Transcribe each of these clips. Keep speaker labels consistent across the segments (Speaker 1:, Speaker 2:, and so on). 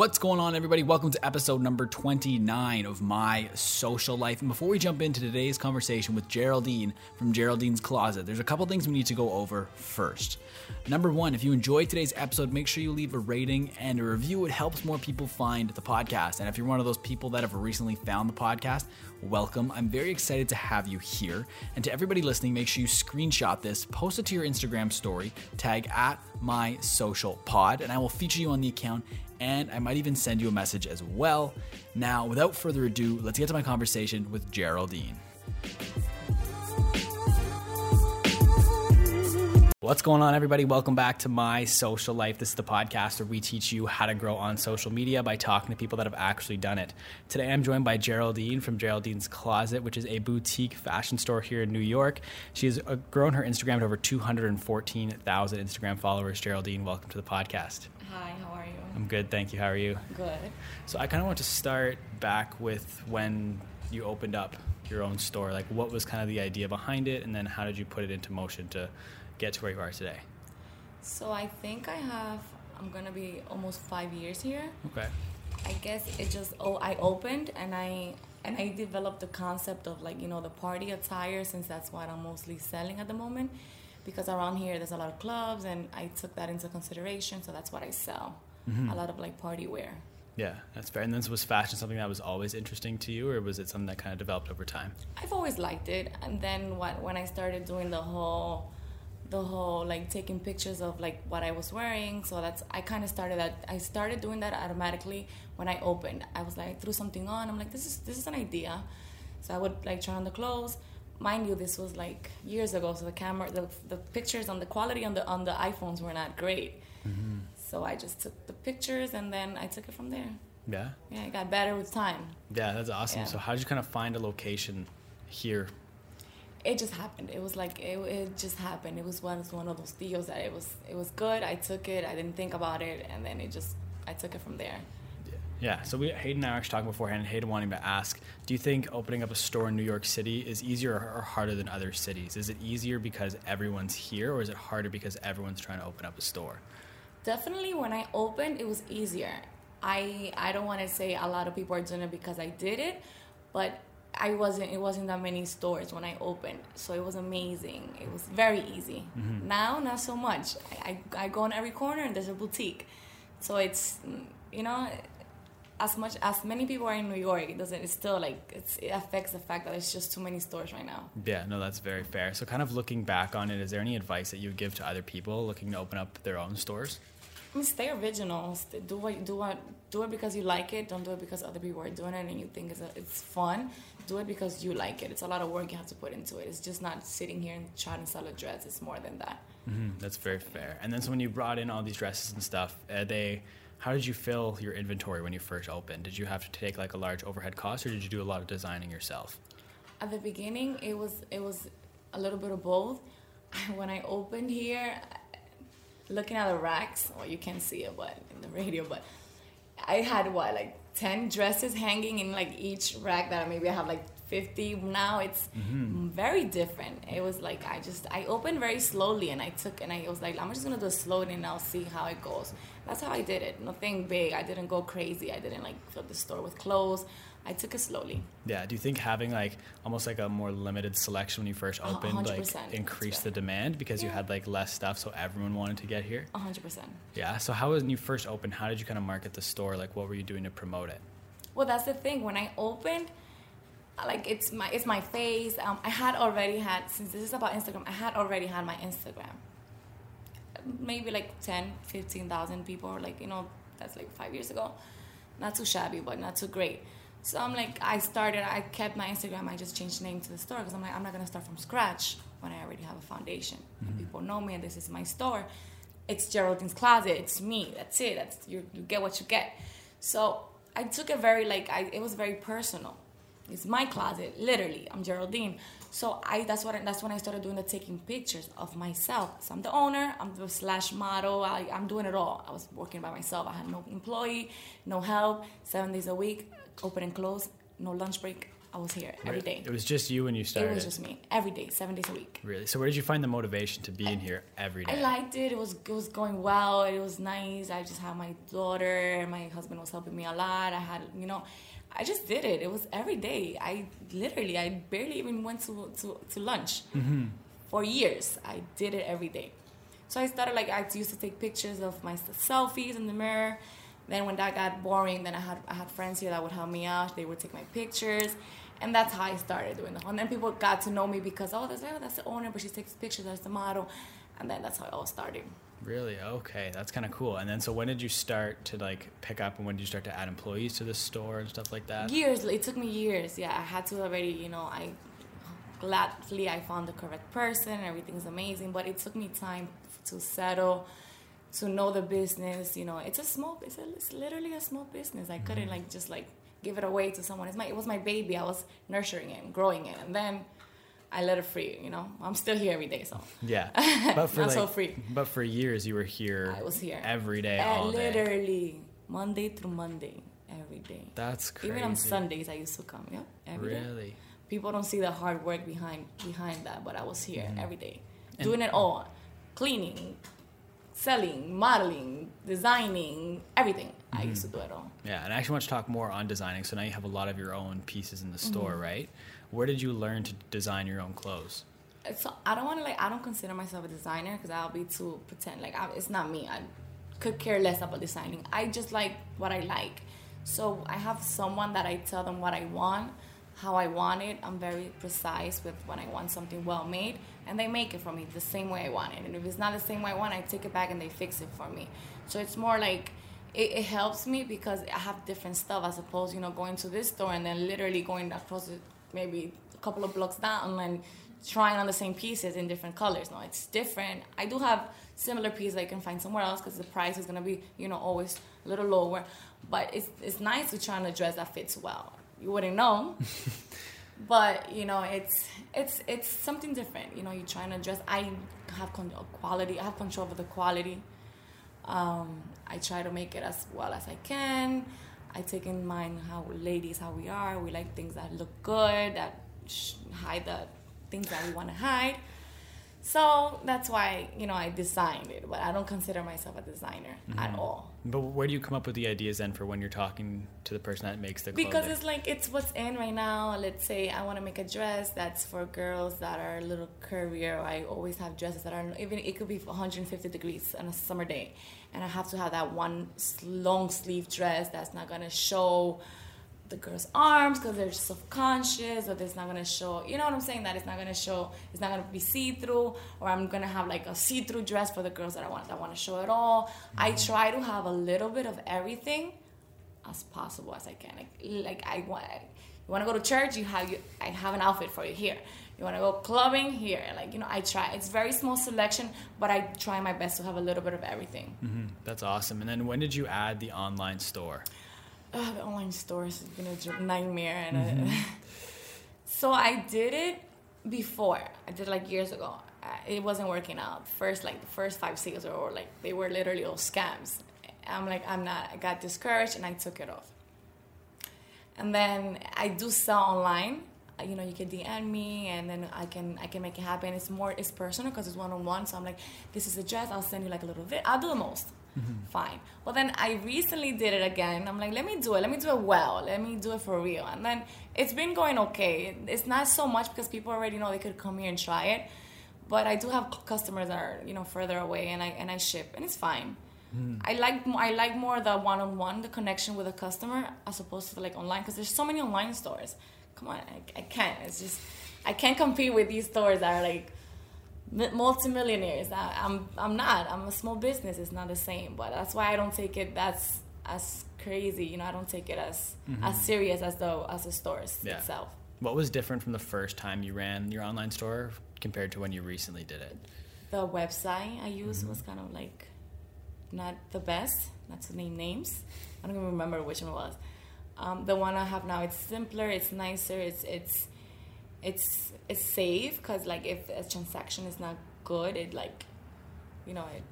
Speaker 1: What's going on, everybody? Welcome to episode number 29 of My Social Life. And before we jump into today's conversation with Geraldine from Geraldine's Closet, there's a couple things we need to go over first. Number one, if you enjoyed today's episode, make sure you leave a rating and a review. It helps more people find the podcast. And if you're one of those people that have recently found the podcast, welcome. I'm very excited to have you here. And to everybody listening, make sure you screenshot this, post it to your Instagram story, tag at my social pod, and I will feature you on the account and I might even send you a message as well. Now, without further ado, let's get to my conversation with Geraldine. What's going on, everybody? Welcome back to My Social Life. This is the podcast where we teach you how to grow on social media by talking to people that have actually done it. Today, I'm joined by Geraldine from Geraldine's Closet, which is a boutique fashion store here in New York. She has uh, grown her Instagram to over 214,000 Instagram followers. Geraldine, welcome to the podcast.
Speaker 2: Hi, how are you?
Speaker 1: I'm good, thank you. How are you?
Speaker 2: Good.
Speaker 1: So I kind of want to start back with when you opened up your own store. Like, what was kind of the idea behind it, and then how did you put it into motion to get to where you are today?
Speaker 2: So I think I have. I'm gonna be almost five years here.
Speaker 1: Okay.
Speaker 2: I guess it just oh I opened and I and I developed the concept of like you know the party attire since that's what I'm mostly selling at the moment because around here there's a lot of clubs and I took that into consideration so that's what I sell
Speaker 1: Mm-hmm.
Speaker 2: a lot of like party wear.
Speaker 1: Yeah, that's fair. And then was fashion something that was always interesting to you, or was it something that kind of developed over time?
Speaker 2: I've always liked it, and then what when I started doing the whole, the whole like taking pictures of like what I was wearing, so that's I kind of started that. I started doing that automatically when I opened. I was like I threw something on. I'm like this is this is an idea, so I would like try on the clothes. Mind you, this was like years ago, so the camera, the, the pictures on the quality on the on the iPhones were not great. Mm-hmm. So I just took the pictures and then I took it from there.
Speaker 1: Yeah.
Speaker 2: Yeah, it got better with time.
Speaker 1: Yeah, that's awesome.
Speaker 2: Yeah.
Speaker 1: So how did you kind of find a location here?
Speaker 2: It just happened. It was like it, it just happened. It was one one of those deals that it was it was good. I took it. I didn't think about it, and then it just I took it from there.
Speaker 1: Yeah. So we Hayden and I were actually talking beforehand. Hayden wanting to ask, do you think opening up a store in New York City is easier or or harder than other cities? Is it easier because everyone's here, or is it harder because everyone's trying to open up a store?
Speaker 2: Definitely, when I opened, it was easier. I I don't want to say a lot of people are doing it because I did it, but I wasn't. It wasn't that many stores when I opened, so it was amazing. It was very easy. Mm-hmm. Now, not so much. I, I I go in every corner and there's a boutique, so it's you know. As much as many people are in New York, it doesn't. It's still like it's, it affects the fact that it's just too many stores right now.
Speaker 1: Yeah, no, that's very fair. So, kind of looking back on it, is there any advice that you would give to other people looking to open up their own stores?
Speaker 2: I mean, stay original. St- Do what do what do it because you like it. Don't do it because other people are doing it and you think it's a, it's fun. Do it because you like it. It's a lot of work you have to put into it. It's just not sitting here and trying to sell a dress. It's more than that.
Speaker 1: hmm that's very fair. And then, so when you brought in all these dresses and stuff, uh, they, how did you fill your inventory when you first opened? Did you have to take like a large overhead cost, or did you do a lot of designing yourself?
Speaker 2: At the beginning, it was it was a little bit of both. When I opened here, looking at the racks, well, you can't see it, but in the radio, but I had what like ten dresses hanging in like each rack that maybe I have like fifty. Now it's mm-hmm. very different. It was like I just I opened very slowly and I took and I was like I'm just gonna do it slowly and I'll see how it goes. That's how I did it. Nothing big. I didn't go crazy. I didn't like fill the store with clothes. I took it slowly.
Speaker 1: Yeah. Do you think having like almost like a more limited selection when you first opened like increased the demand because you had like less stuff, so everyone wanted to get here?
Speaker 2: A hundred percent.
Speaker 1: Yeah. So how when you first opened, how did you kind of market the store? Like, what were you doing to promote it?
Speaker 2: Well, that's the thing. When I opened, like it's my it's my face. Um, I had already had since this is about Instagram. I had already had my Instagram. Maybe like 10, 15,000 people. Like you know, that's like five years ago. Not too shabby, but not too great. So I'm like, I started. I kept my Instagram. I just changed the name to the store because I'm like, I'm not gonna start from scratch when I already have a foundation. And people know me, and this is my store. It's Geraldine's closet. It's me. That's it. That's you. You get what you get. So I took it very like I. It was very personal. It's my closet, literally. I'm Geraldine. So I. That's what. I, that's when I started doing the taking pictures of myself. So I'm the owner. I'm the slash model. I, I'm doing it all. I was working by myself. I had no employee, no help. Seven days a week, open and close, no lunch break. I was here every day.
Speaker 1: It was just you when you started.
Speaker 2: It was just me every day, seven days a week.
Speaker 1: Really? So where did you find the motivation to be in here every day?
Speaker 2: I liked it. It was it was going well. It was nice. I just had my daughter. My husband was helping me a lot. I had you know, I just did it. It was every day. I literally I barely even went to to, to lunch
Speaker 1: Mm-hmm.
Speaker 2: for years. I did it every day. So I started like I used to take pictures of my selfies in the mirror. Then when that got boring, then I had I had friends here that would help me out. They would take my pictures, and that's how I started doing the whole. And then people got to know me because oh, that's oh, that's the owner, but she takes pictures. That's the model, and then that's how it all started.
Speaker 1: Really? Okay, that's kind of cool. And then, so when did you start to like pick up, and when did you start to add employees to the store and stuff like that?
Speaker 2: Years. It took me years. Yeah, I had to already. You know, I gladly I found the correct person. Everything's amazing, but it took me time to settle, to know the business. You know, it's a small. It's, a, it's literally a small business. I couldn't like just like give it away to someone. It's my. It was my baby. I was nurturing it, growing it, and then. I let it free, you know. I'm still here every day, so
Speaker 1: Yeah, but for like,
Speaker 2: so free.
Speaker 1: but for years you were here.
Speaker 2: I was here
Speaker 1: every day,
Speaker 2: Uh,
Speaker 1: all day.
Speaker 2: literally Monday through Monday, every day.
Speaker 1: That's crazy.
Speaker 2: Even on Sundays, I used to come. Yeah, every day.
Speaker 1: Really?
Speaker 2: People don't see the hard work behind behind that, but I was here
Speaker 1: Mm-hmm.
Speaker 2: every day, doing it all, cleaning, selling, modeling, designing, everything. I used to
Speaker 1: Mm-hmm.
Speaker 2: do it all.
Speaker 1: Yeah, and I actually want to talk more on designing. So now you have a lot of your own pieces in the store,
Speaker 2: Mm-hmm.
Speaker 1: right? Where did you learn to design your own clothes?
Speaker 2: So I don't want to like I don't consider myself a designer because I'll be too pretend like I, it's not me. I could care less about designing. I just like what I like. So I have someone that I tell them what I want, how I want it. I'm very precise with when I want something well made, and they make it for me the same way I want it. And if it's not the same way I want, I take it back and they fix it for me. So it's more like it, it helps me because I have different stuff as opposed, you know, going to this store and then literally going across it, maybe a couple of blocks down and trying on the same pieces in different colors. No, it's different. I do have similar pieces I can find somewhere else because the price is gonna be, you know, always a little lower. But it's it's nice to try on a dress that fits well. You wouldn't know, but you know, it's it's it's something different. You know, you trying to dress. I have con- quality. I have control over the quality. Um, I try to make it as well as I can. I take in mind how ladies, how we are. We like things that look good, that hide the things that we want to hide. So that's why you know I designed it, but I don't consider myself a designer at mm-hmm. all
Speaker 1: But where do you come up with the ideas then for when you're talking to the person that makes the clothing?
Speaker 2: because it's like it's what's in right now. Let's say I want to make a dress that's for girls that are a little curvier. I always have dresses that are even it could be 150 degrees on a summer day, and I have to have that one long sleeve dress that's not gonna show the girl's arms because they're self-conscious or it's not gonna show you know what i'm saying? That it's not gonna show it's not gonna be see-through or i'm gonna have like a see-through dress for the girls that i want that want to show it all. I try to have a little bit of everything as possible as i can. Like, like i want you want to go to church you have you i have an outfit for you here. You want to go clubbing here. Like you know i try. It's very small selection but i try my best to have a little bit of everything.
Speaker 1: Mhm. That's awesome. And then when did you add the online store?
Speaker 2: Ugh, the online stores has been a nightmare and uh so i did it before. I did it like years ago. It wasn't working out. First like the first five sales were like they were literally all scams. I'm like i'm not i got discouraged and i took it off. And then i do sell online. Uh, you know you can dm me and then i can i can make it happen. It's more it's personal because it's one-on-one. So i'm like this is a dress. I'll send you like a little bit i'll do the most fine. Well then i recently did it again. I'm like let me do it. Let me do it well. Let me do it for real. And then it's been going okay. It's not so much because people already know they could come here and try it but i do have customers that are you know further away and i and i ship and it's fine. Hmm. I like I like more the one-on-one, the connection with the customer, as opposed to like online, because there's so many online stores. Come on, I, I can't. It's just I can't compete with these stores that are like multimillionaires. I, I'm I'm not. I'm a small business. It's not the same. But that's why I don't take it that's as crazy. You know, I don't take it as as serious as though as the stores
Speaker 1: Yeah.
Speaker 2: itself.
Speaker 1: What was different from the first time you ran your online store compared to when you recently did it?
Speaker 2: the website I used was kind of like not the best. Not to name names. I don't even remember which one it was. Um, the one I have now, it's simpler, it's nicer, it's it's it's it's safe because like if a transaction is not good, it like you know it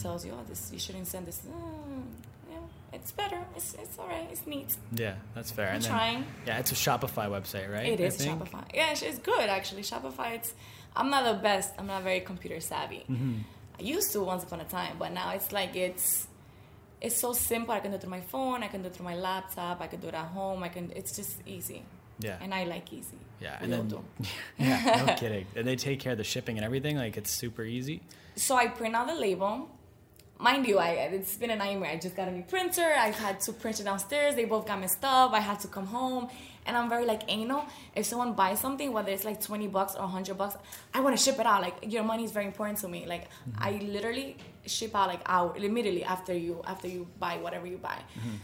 Speaker 2: tells you oh this you shouldn't send this. Mm, yeah, it's better. It's it's all right. It's neat.
Speaker 1: Yeah, that's fair.
Speaker 2: I'm
Speaker 1: and then,
Speaker 2: trying.
Speaker 1: Yeah, it's a Shopify website, right?
Speaker 2: It is? Shopify. Yeah, it's, it's good actually. Shopify. It's. I'm not the best. I'm not very computer savvy.
Speaker 1: Mm-hmm.
Speaker 2: I used to once upon a time, but now it's like it's. It's so simple. I can do it through my phone. I can do it through my laptop. I can do it at home. I can. It's just easy,
Speaker 1: Yeah.
Speaker 2: and I like easy.
Speaker 1: yeah, and then
Speaker 2: do.
Speaker 1: yeah, no kidding. And they take care of the shipping and everything. Like it's super easy.
Speaker 2: So I print out the label. Mind you, I it's been a nightmare. I just got a new printer. I've had to print it downstairs. They both got messed up. I had to come home, and I'm very like anal. If someone buys something, whether it's like twenty bucks or hundred bucks, I want to ship it out. Like your money is very important to me. Like I literally ship out like hour immediately after you after you buy whatever you buy.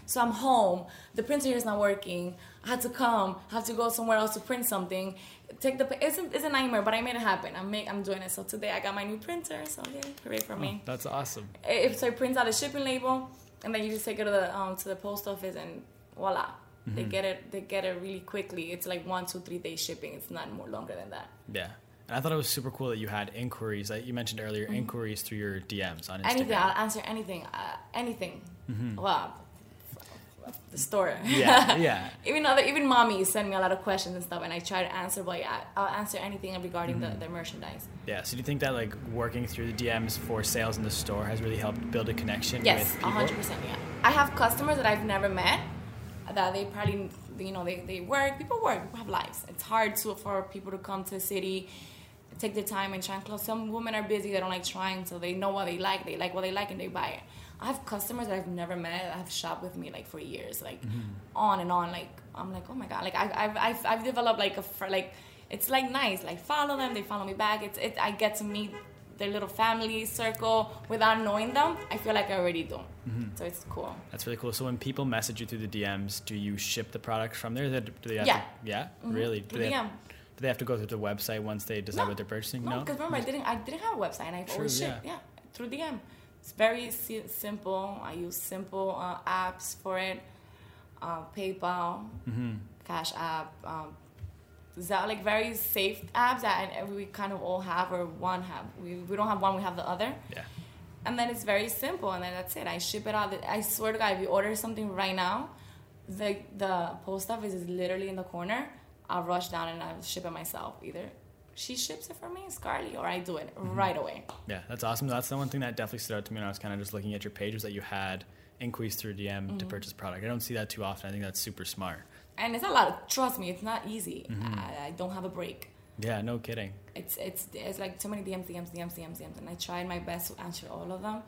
Speaker 2: So I'm home. The printer here is not working. I had to come. I have to go somewhere else to print something. Take the it's a, it's a nightmare, but I made it happen. I'm make I'm doing it. So today I got my new printer. So yeah, hooray for me
Speaker 1: That's awesome.
Speaker 2: if so it prints out a shipping label and then you just take it to the um, to the post office and voila they get it they get it really quickly it's like one two three days shipping it's not more longer than that
Speaker 1: Yeah. And I thought it was super cool that you had inquiries that you mentioned earlier, inquiries through your DMs on Instagram.
Speaker 2: Mm-hmm. anything i'll answer anything uh, anything wow the store
Speaker 1: Yeah, yeah.
Speaker 2: even other even mommies send me a lot of questions and stuff and i try to answer but yeah i'll answer anything regarding
Speaker 1: Mm-hmm.
Speaker 2: the, the merchandise
Speaker 1: Yeah. So do you think that like working through the DMs for sales in the store has really helped build a connection
Speaker 2: Yes, hundred percent. Yeah, I have customers that I've never met. That they probably, you know, they, they work. People work. People have lives. It's hard to for people to come to the city, take the time and try and close. Some women are busy. They don't like trying, so they know what they like. They like what they like, and they buy it. I have customers that I've never met that have shopped with me like for years, like mm-hmm. on and on. Like I'm like, oh my god, like I've I've I've, I've developed like a fr- like it's like nice. Like follow them, they follow me back. It's it. I get to meet their little family circle without knowing them. I feel like I already do. So it's cool.
Speaker 1: That's really cool. So when people message you through the DMs, do you ship the product from there? Do they have
Speaker 2: Yeah.
Speaker 1: To, yeah. Really? Do they,
Speaker 2: DM.
Speaker 1: do they have to go through the website once they decide what they're purchasing?
Speaker 2: No, because remember I didn't I didn't have a website and I've always shipped yeah. through DM. It's very si- simple. I use simple uh, apps for it. Uh, PayPal,
Speaker 1: Mm-hmm.
Speaker 2: Cash App, um, that like very safe apps that and we kind of all have or one have. We, we don't have one, we have the other.
Speaker 1: Yeah.
Speaker 2: And then it's very simple, and then that's it. I ship it out. I swear to God, if you order something right now, the the post office is literally in the corner. I'll rush down and I'll ship it myself. Either she ships it for me, Scarly, or I do it right away.
Speaker 1: Yeah, that's awesome. That's the one thing that definitely stood out to me when I was kind of just looking at your page was that you had inquiries through DM
Speaker 2: Mm-hmm.
Speaker 1: to purchase product. I don't see that too often. I think that's super smart.
Speaker 2: And it's a lot. Of, trust me, it's not easy. Mm-hmm. I, I don't have a break.
Speaker 1: Yeah, no kidding.
Speaker 2: It's it's it's like too many DMs, DMs, DMs, DMs, DMs, and I tried my best to answer all of them.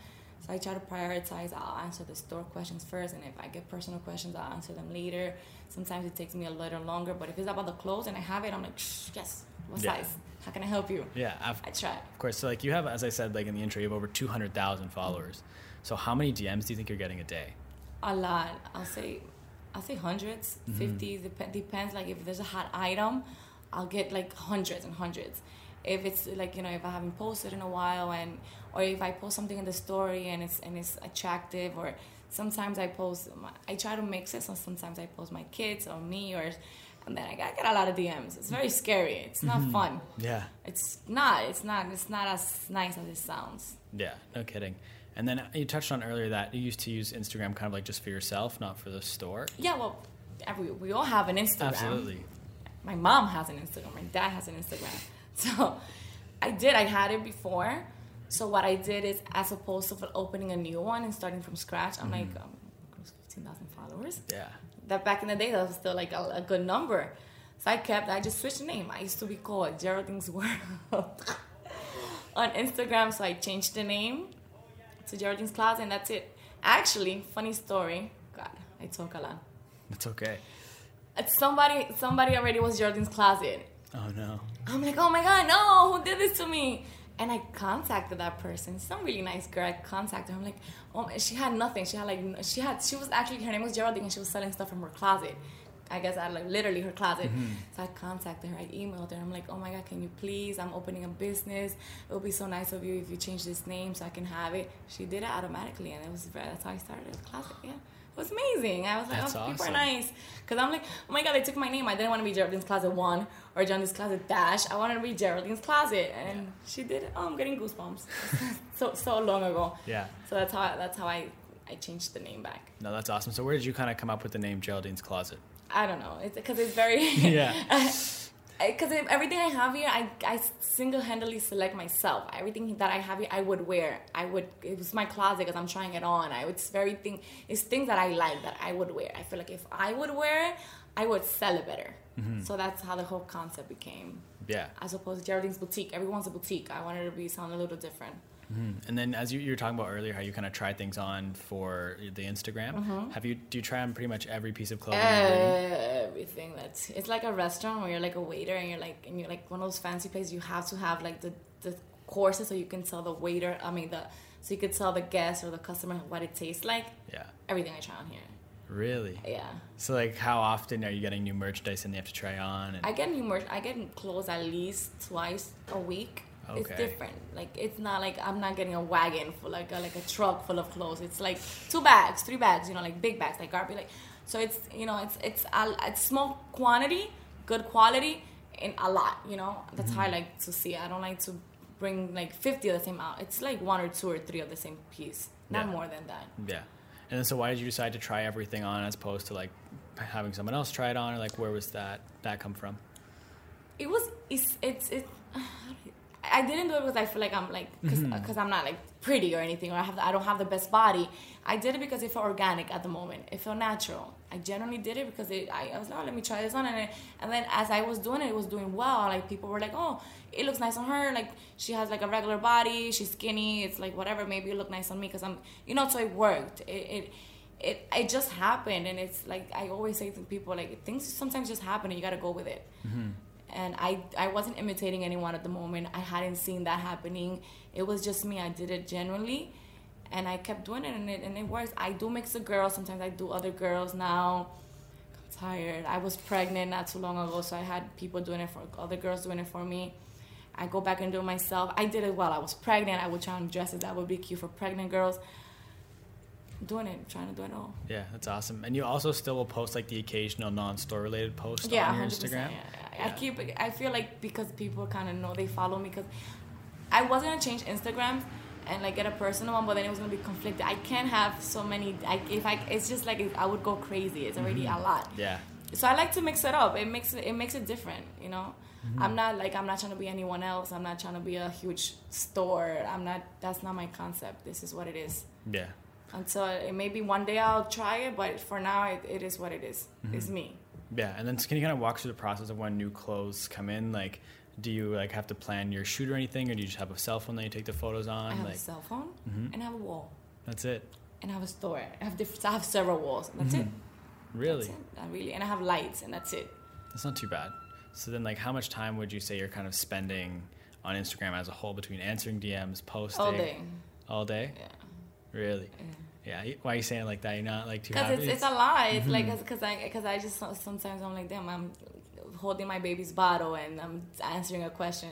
Speaker 2: So I try to prioritize. I'll answer the store questions first, and if I get personal questions, I'll answer them later. Sometimes it takes me a little longer, but if it's about the clothes and I have it, I'm like, "Shh, yes. What
Speaker 1: Yeah.
Speaker 2: size? How can I help you?
Speaker 1: Yeah, I've,
Speaker 2: I try.
Speaker 1: of course. So like you have, as I said, like in the intro, you have over two hundred thousand followers. So how many DMs do you think you're getting a day?
Speaker 2: A lot. I'll say, I'll say 100s fifties. Dep- depends. Like if there's a hot item, I'll get like hundreds and hundreds. If it's like you know, if I haven't posted in a while, and or if I post something in the story and it's and it's attractive, or sometimes I post, my, I try to mix it. So sometimes I post my kids or me, or and then I got, get a lot of DMs. It's very scary. It's not mm-hmm. fun.
Speaker 1: Yeah,
Speaker 2: It's not. It's not. It's not as nice as it sounds.
Speaker 1: yeah, no kidding. And then you touched on earlier that you used to use Instagram kind of like just for yourself, not for the store.
Speaker 2: Yeah. Well, every, we all have an Instagram.
Speaker 1: Absolutely.
Speaker 2: my mom has an Instagram, my dad has an Instagram. So I did, I had it before. So what I did is, as opposed to opening a new one and starting from scratch, I'm like, um, 15,000 followers.
Speaker 1: Yeah.
Speaker 2: That back in the day, that was still like a, a good number. So I kept, I just switched the name. I used to be called Geraldine's World on Instagram, so I changed the name to Geraldine's Closet, and that's it. Actually, funny story. God, I talk a lot.
Speaker 1: It's okay.
Speaker 2: It's somebody, somebody already was Geraldine's Closet.
Speaker 1: Oh no.
Speaker 2: I'm like, oh my god, no, who did this to me? And I contacted that person. Some really nice girl. I contacted her. I'm like, oh, she had nothing. She had like, she had, she was actually her name was Geraldine, and she was selling stuff from her closet. I guess I like literally her closet. Mm-hmm. So I contacted her. I emailed her. I'm like, oh my god, can you please? I'm opening a business. It would be so nice of you if you change this name so I can have it. She did it automatically, and it was. That's how I started the closet. Yeah. It was amazing. I was like,
Speaker 1: That's
Speaker 2: oh, people are nice. Because I'm like, oh my god, they took my name. I didn't want to be Geraldine's Closet 1 or Geraldine's Closet Dash. I wanted to be Geraldine's Closet. And she did it. Oh, I'm getting goosebumps. so so long ago.
Speaker 1: Yeah.
Speaker 2: So that's how that's how I I changed the name back.
Speaker 1: No, that's awesome. So where did you kind of come up with the name Geraldine's Closet?
Speaker 2: I don't know. It's because it's very
Speaker 1: Yeah.
Speaker 2: because everything I have here, I, I single-handedly select myself. Everything that I have here, I would wear. I would. It was my closet because I'm trying it on. I would. it's very thing. It's things that I like that I would wear. I feel like if I would wear it, I would sell it better. Mm-hmm. So that's how the whole concept became.
Speaker 1: Yeah.
Speaker 2: As opposed to Geraldine's boutique. Everyone's a boutique. I wanted to be sound a little different.
Speaker 1: And then, as you, you were talking about earlier, how you kind of try things on for the Instagram.
Speaker 2: Mm-hmm.
Speaker 1: Have you do you try on pretty much every piece of clothing?
Speaker 2: Everything that's it's like a restaurant where you're like a waiter and you're like and you're like one of those fancy places. You have to have like the the courses so you can tell the waiter. I mean the so you could tell the guest or the customer what it tastes like.
Speaker 1: Yeah.
Speaker 2: Everything I try on here.
Speaker 1: Really?
Speaker 2: Yeah.
Speaker 1: So like, how often are you getting new merchandise and they have to try on? And,
Speaker 2: I get new merch. I get clothes at least twice a week. It's different. Like it's not like I'm not getting a wagon full like a, like a truck full of clothes. It's like two bags, three bags. You know, like big bags, like garbage. Like so it's you know it's it's a, it's small quantity, good quality, and a lot. You know that's how I mm-hmm. like to see. it. I don't like to bring like 50 of the same out. It's like one or two or three of the same piece, not
Speaker 1: Yeah.
Speaker 2: more than that.
Speaker 1: yeah. And then, so why did you decide to try everything on as opposed to like having someone else try it on, or like where was that that come from?
Speaker 2: it was it's it's it I didn't do it because I feel like I'm like because
Speaker 1: Mm-hmm.
Speaker 2: I'm not like pretty or anything or I have I don't have the best body. I did it because it felt organic at the moment. It felt natural. I genuinely did it because it, I, I was like, oh, let me try this on, and it, and then as I was doing it, it was doing well. Like people were like, oh, it looks nice on her. Like she has like a regular body. She's skinny. It's like whatever. Maybe it look nice on me because I'm, you know. So it worked. It, it it it just happened, and it's like I always say to people, like things sometimes just happen, and you got to go with it and I I wasn't imitating anyone at the moment. I hadn't seen that happening. It was just me. I did it genuinely, and I kept doing it, and it and it works. I do mix the girls. Sometimes I do other girls now. I'm tired. I was pregnant not too long ago, so I had people doing it for other girls doing it for me. I go back and do it myself. I did it while I was pregnant. I would try on dresses that would be cute for pregnant girls. Doing it, trying to do it all.
Speaker 1: Yeah, that's awesome. And you also still will post like the occasional non-store related post
Speaker 2: yeah,
Speaker 1: on your
Speaker 2: 100%,
Speaker 1: Instagram.
Speaker 2: Yeah, yeah. I keep. I feel like because people kind of know they follow me because I was gonna change Instagram and like get a personal one, but then it was gonna be conflicted. I can't have so many. Like if I, it's just like I would go crazy. It's already
Speaker 1: Mm-hmm.
Speaker 2: a lot.
Speaker 1: Yeah.
Speaker 2: So I like to mix it up. It makes it, it makes it different. You know,
Speaker 1: Mm-hmm.
Speaker 2: I'm not like I'm not trying to be anyone else. I'm not trying to be a huge store. I'm not. That's not my concept. This is what it is.
Speaker 1: Yeah.
Speaker 2: And so it maybe one day I'll try it, but for now it, it is what it is. It's
Speaker 1: Mm-hmm.
Speaker 2: me.
Speaker 1: Yeah, and then can you kind of walk through the process of when new clothes come in? Like, do you like have to plan your shoot or anything, or do you just have a cell phone that you take the photos on?
Speaker 2: I have
Speaker 1: like,
Speaker 2: a cell phone
Speaker 1: Mhm.
Speaker 2: and I have a wall.
Speaker 1: that's it.
Speaker 2: and I have a store. I have different. I have several walls. That's it.
Speaker 1: Really,
Speaker 2: That's it. I really, and I have lights, and that's it.
Speaker 1: that's not too bad. So then, like, how much time would you say you're kind of spending on Instagram as a whole between answering DMs, posting
Speaker 2: All day.
Speaker 1: all day?
Speaker 2: Yeah.
Speaker 1: Really? Yeah. Y- Why are you saying it like that? You're not like too
Speaker 2: Because
Speaker 1: happy.
Speaker 2: it's, it's a lot. It's like
Speaker 1: Mm-hmm.
Speaker 2: because I because I just sometimes I'm like damn I'm holding my baby's bottle and I'm answering a question.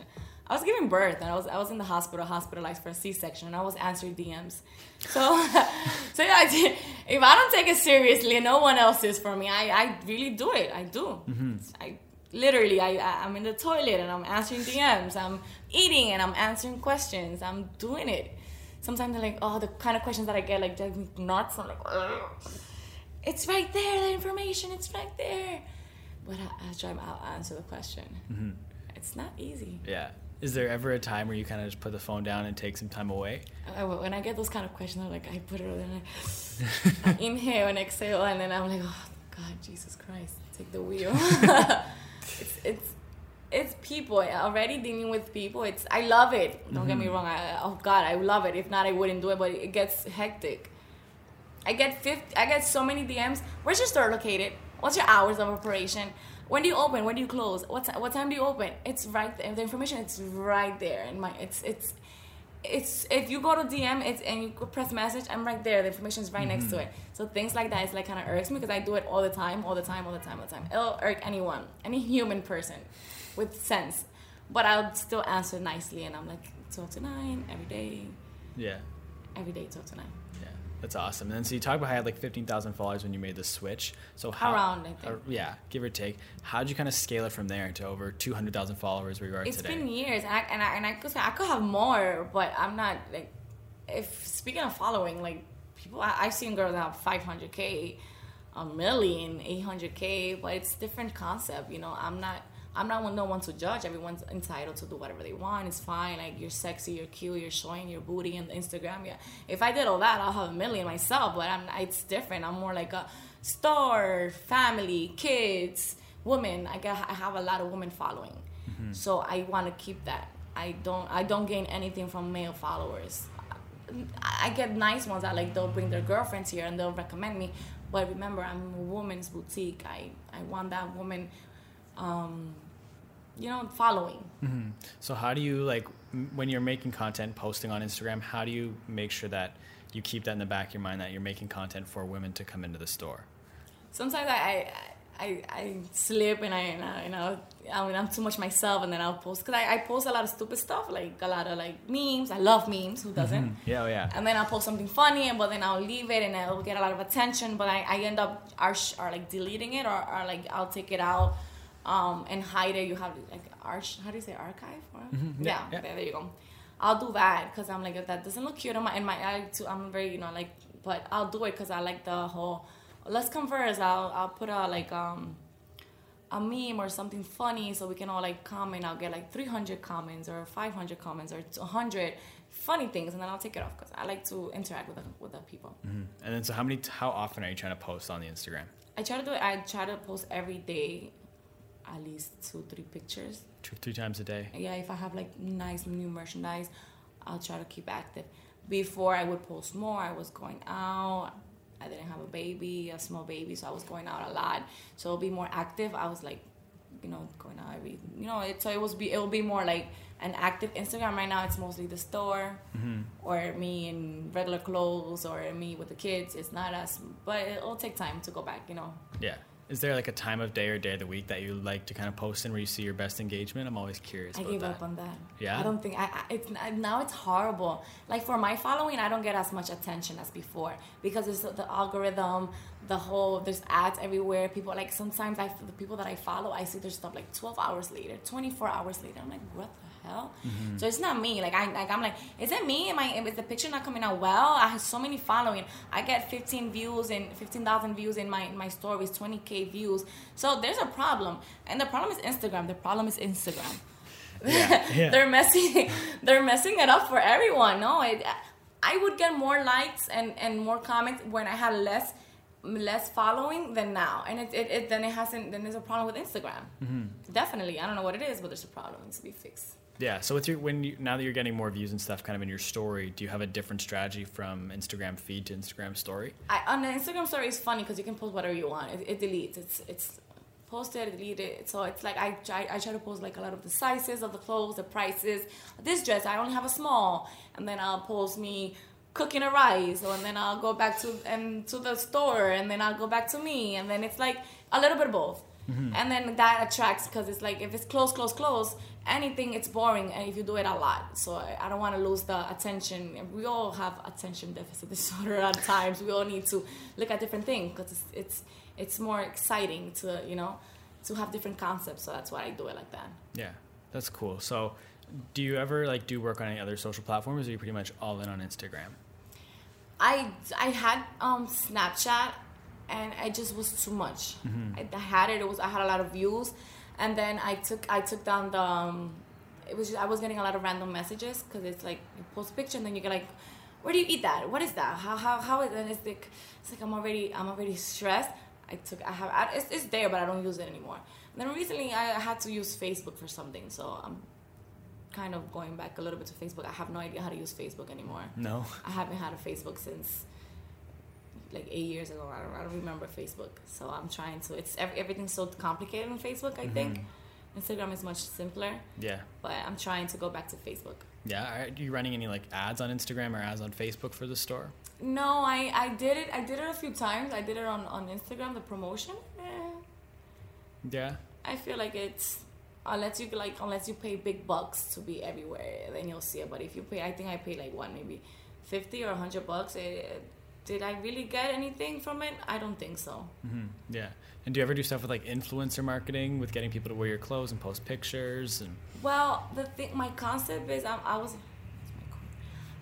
Speaker 2: I was giving birth and I was I was in the hospital hospitalized for a C-section and I was answering DMs. So so yeah, I did, if I don't take it seriously, no one else is for me. I, I really do it. I do.
Speaker 1: Mm-hmm.
Speaker 2: I literally I I- I'm in the toilet and I'm answering DMs. I'm eating and I'm answering questions. I'm doing it. Sometimes they're like, oh, the kind of questions that I get like drive me nuts. I'm like, Ugh. it's right there. The information, it's right there. But I, I try. I'll answer the question.
Speaker 1: Mm-hmm.
Speaker 2: It's not easy.
Speaker 1: yeah. Is there ever a time where you kind of just put the phone down and take some time away?
Speaker 2: I, when I get those kind of questions, I'm like, I put it and I, I inhale and exhale, and then I'm like, oh God, Jesus Christ, take the wheel. it's it's it's people eh, already dealing with people. It's I love it. Don't get me mm-hmm. wrong. I, oh God, I love it. If not, I wouldn't do it. But it gets hectic. I get 50, I get so many DMs. Where's your store located? What's your hours of operation? When do you open? When do you close? What ti- what time do you open? It's right there. The information it's right there in my it's it's it's if you go to DM it's and you press message, I'm right there. The information is right next to mm-hmm. it. So things like that is like kind of irks me because I do it all the time, all the time, all the time, all the time. It'll irk anyone, any human person with sense. But I'll still answer nicely, and I'm like 12 to 9 every day,
Speaker 1: Yeah.
Speaker 2: every day 12 to 9.
Speaker 1: Yeah, that's awesome. And then so you talk about how you had like fifteen thousand followers when you made the switch. So how,
Speaker 2: Around, I think.
Speaker 1: uh, yeah, give or take. How did you kind of scale it from there to over two hundred thousand followers where you are
Speaker 2: It's
Speaker 1: today?
Speaker 2: been years, and I and I, and I could say I could have more, but I'm not like. If speaking of following, like people. I, I've seen girls that have 500k, a million, 800k, but it's different concept. You know, I'm not. I'm not one- no one to judge. Everyone's entitled to do whatever they want. It's fine. Like you're sexy, you're cute, you're showing your booty on Instagram. Yeah. If I did all that, I'll have a million myself. But I'm. It's different. I'm more like a store, family, kids, women. I got. I have a lot of women following, so I want to keep that. I don't. I don't gain anything from male followers. I I get nice ones that like they'll bring their girlfriends here and they'll recommend me. But remember, I'm a woman's boutique. I I want that woman, um, you know, following. Mm-hmm.
Speaker 1: So how do you like m- when you're making content, posting on Instagram? How do you make sure that you keep that in the back of your mind that you're making content for women to come into the store?
Speaker 2: Sometimes I I, I, I slip and I and I, and I, I mean I'm too much myself and then I'll post because I, I post a lot of stupid stuff like a lot of like memes. I love memes. Who doesn't? Mm-hmm.
Speaker 1: Yeah, oh yeah.
Speaker 2: and then I'll post something funny, and but then I'll leave it, and it'll get a lot of attention. But I, I end up arch or like deleting it, or, or like I'll take it out um, and hide it. You have like arch, how do you say archive?
Speaker 1: Mm-hmm. Yeah,
Speaker 2: Yeah. There, there you go. I'll do that because I'm like if that doesn't look cute in my in my eye too. I'm very you know like, but I'll do it because I like the whole. Let's converse. I'll I'll put a like um a meme or something funny so we can all like comment. I'll get like 300 comments or 500 comments or 100 funny things, and then I'll take it off because I like to interact with the, with the people.
Speaker 1: And then so how many how often are you trying to post on the Instagram?
Speaker 2: I try to do it. I try to post every day, at least two three pictures.
Speaker 1: Two, three times a day.
Speaker 2: Yeah, if I have like nice new merchandise, I'll try to keep active. Before I would post more, I was going out. I didn't have a baby, a small baby, so I was going out a lot. So it'll be more active. I was like, you know, going out every, you know, it, so it was be it will be more like an active Instagram. Right now, it's mostly the store mm-hmm. or me in regular clothes or me with the kids. It's not as, but it'll take time to go back. You know,
Speaker 1: Yeah. Is there like a time of day or day of the week that you like to kind of post in where you see your best engagement? I'm always curious
Speaker 2: I
Speaker 1: about
Speaker 2: gave
Speaker 1: that.
Speaker 2: up on that.
Speaker 1: Yeah?
Speaker 2: I don't think I, I it's now it's horrible. Like for my following, I don't get as much attention as before because it's the algorithm, the whole there's ads everywhere. People like sometimes I the people that I follow, I see their stuff like 12 hours later, 24 hours later. I'm like, what the hell?
Speaker 1: Mm-hmm.
Speaker 2: So it's not me. Like I like I'm like, is it me? Am I is the picture not coming out well? I have so many following. I get 15 views and 15,000 views in my in my stories, 20k views. So there's a problem, and the problem is Instagram. The problem is Instagram.
Speaker 1: Yeah, yeah.
Speaker 2: they're messing they're messing it up for everyone no it, i would get more likes and and more comments when i had less less following than now and it, it, it then it hasn't then there's a problem with instagram
Speaker 1: Mm-hmm.
Speaker 2: definitely i don't know what it is but there's a problem it needs to be fixed
Speaker 1: Yeah. So with your when you now that you're getting more views and stuff kind of in your story, do you have a different strategy from Instagram feed to Instagram story?
Speaker 2: I, on the Instagram story is funny because you can post whatever you want. It, it deletes. It's it's posted, it deleted. So it's like I try I try to post like a lot of the sizes of the clothes, the prices. This dress I only have a small, and then I'll post me cooking a rice, and then I'll go back to and to the store, and then I'll go back to me, and then it's like a little bit of both. Mm-hmm. And then that attracts because it's like if it's close, close, close, anything it's boring, and if you do it a lot, so I, I don't want to lose the attention. We all have attention deficit disorder at times. We all need to look at different things because it's, it's it's more exciting to you know to have different concepts. So that's why I do it like that.
Speaker 1: Yeah, that's cool. So, do you ever like do work on any other social platforms, or are you pretty much all in on Instagram?
Speaker 2: I I had um Snapchat and it just was too much. I, I had it. It was I had a lot of views, and then I took I took down the. Um, it was just, I was getting a lot of random messages because it's like you post a picture and then you get like, where do you eat that? What is that? How how how is it? And it's like it's like I'm already I'm already stressed. I took I have I, it's, it's there but I don't use it anymore. And then recently I had to use Facebook for something, so I'm kind of going back a little bit to Facebook. I have no idea how to use Facebook anymore.
Speaker 1: No.
Speaker 2: I haven't had a Facebook since like eight years ago. I don't, I don't remember Facebook, so I'm trying to. It's ev- everything's so complicated on Facebook. I think Instagram is much simpler,
Speaker 1: Yeah.
Speaker 2: but I'm trying to go back to Facebook.
Speaker 1: Yeah. Are you running any like ads on Instagram or ads on Facebook for the store?
Speaker 2: No, I I did it. I did it a few times. I did it on on Instagram. The promotion. Eh,
Speaker 1: Yeah.
Speaker 2: I feel like it's unless you like unless you pay big bucks to be everywhere, then you'll see it. But if you pay, I think I paid like one maybe fifty or hundred bucks. It, did I really get anything from it? I don't think so.
Speaker 1: hmm Yeah. And do you ever do stuff with like influencer marketing, with getting people to wear your clothes and post pictures and?
Speaker 2: Well, the thing, my concept is I, I was,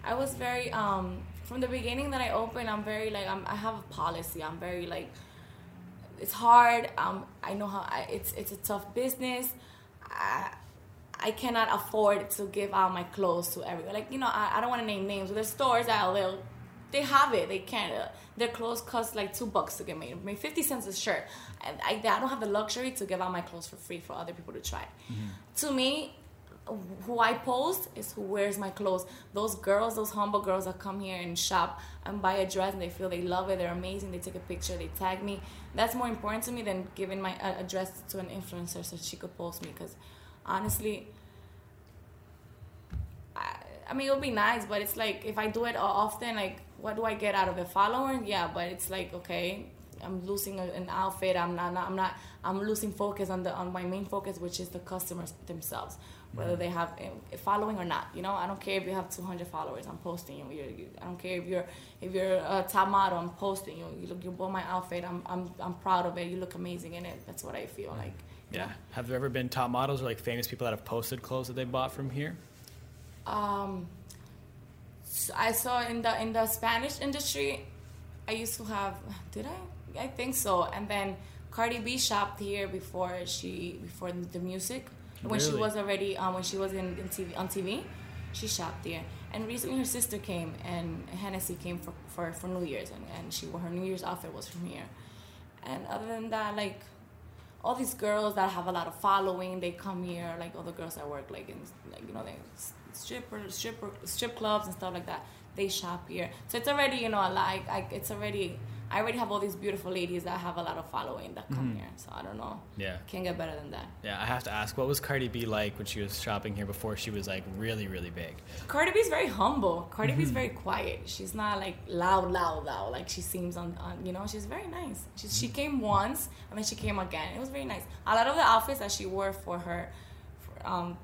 Speaker 2: I was very um from the beginning that I opened, I'm very like I'm, I have a policy. I'm very like it's hard. Um, I know how I, it's it's a tough business. I, I cannot afford to give out my clothes to everyone. Like you know, I, I don't want to name names, but there's stores that they'll they have it. They can't. Uh, their clothes cost like two bucks to get made. Maybe fifty cents a shirt. And I, I don't have the luxury to give out my clothes for free for other people to try. Mm-hmm. To me, who I post is who wears my clothes. Those girls, those humble girls that come here and shop and buy a dress and they feel they love it, they're amazing, they take a picture, they tag me. That's more important to me than giving my uh, address to an influencer so she could post me. Because honestly, I, I mean, it would be nice, but it's like if I do it often, like, what do I get out of it? Following? Yeah, but it's like, okay, I'm losing an outfit. I'm not, I'm not. I'm losing focus on the on my main focus, which is the customers themselves whether mm-hmm. they have a following or not. You know, I don't care if you have 200 followers. I'm posting you. You're, you I don't care if you're if you're a top model. I'm posting you. You look. You bought my outfit. I'm I'm I'm proud of it. You look amazing in it. That's what I feel mm-hmm. like.
Speaker 1: Yeah. Know? Have there ever been top models or like famous people that have posted clothes that they bought from here?
Speaker 2: Um, so I saw in the in the Spanish industry, I used to have. Did I? I think so. And then Cardi B shopped here before she before the music when really? she was already um, when she was in, in TV on TV, she shopped there. And recently, her sister came and Hennessy came for, for, for New Year's, and, and she her New Year's outfit was from here. And other than that, like all these girls that have a lot of following, they come here. Like all the girls that work like in like you know they stripper stripper strip clubs and stuff like that. They shop here, so it's already you know like like it's already I already have all these beautiful ladies that have a lot of following that come mm-hmm. here. So I don't know.
Speaker 1: Yeah.
Speaker 2: Can't get better than that.
Speaker 1: Yeah, I have to ask, what was Cardi B like when she was shopping here before she was like really, really big?
Speaker 2: Cardi B is very humble. Cardi mm-hmm. B is very quiet. She's not like loud, loud, loud like she seems on, on you know, she's very nice. She, she came once and then she came again. It was very nice. A lot of the outfits that she wore for her, for, um,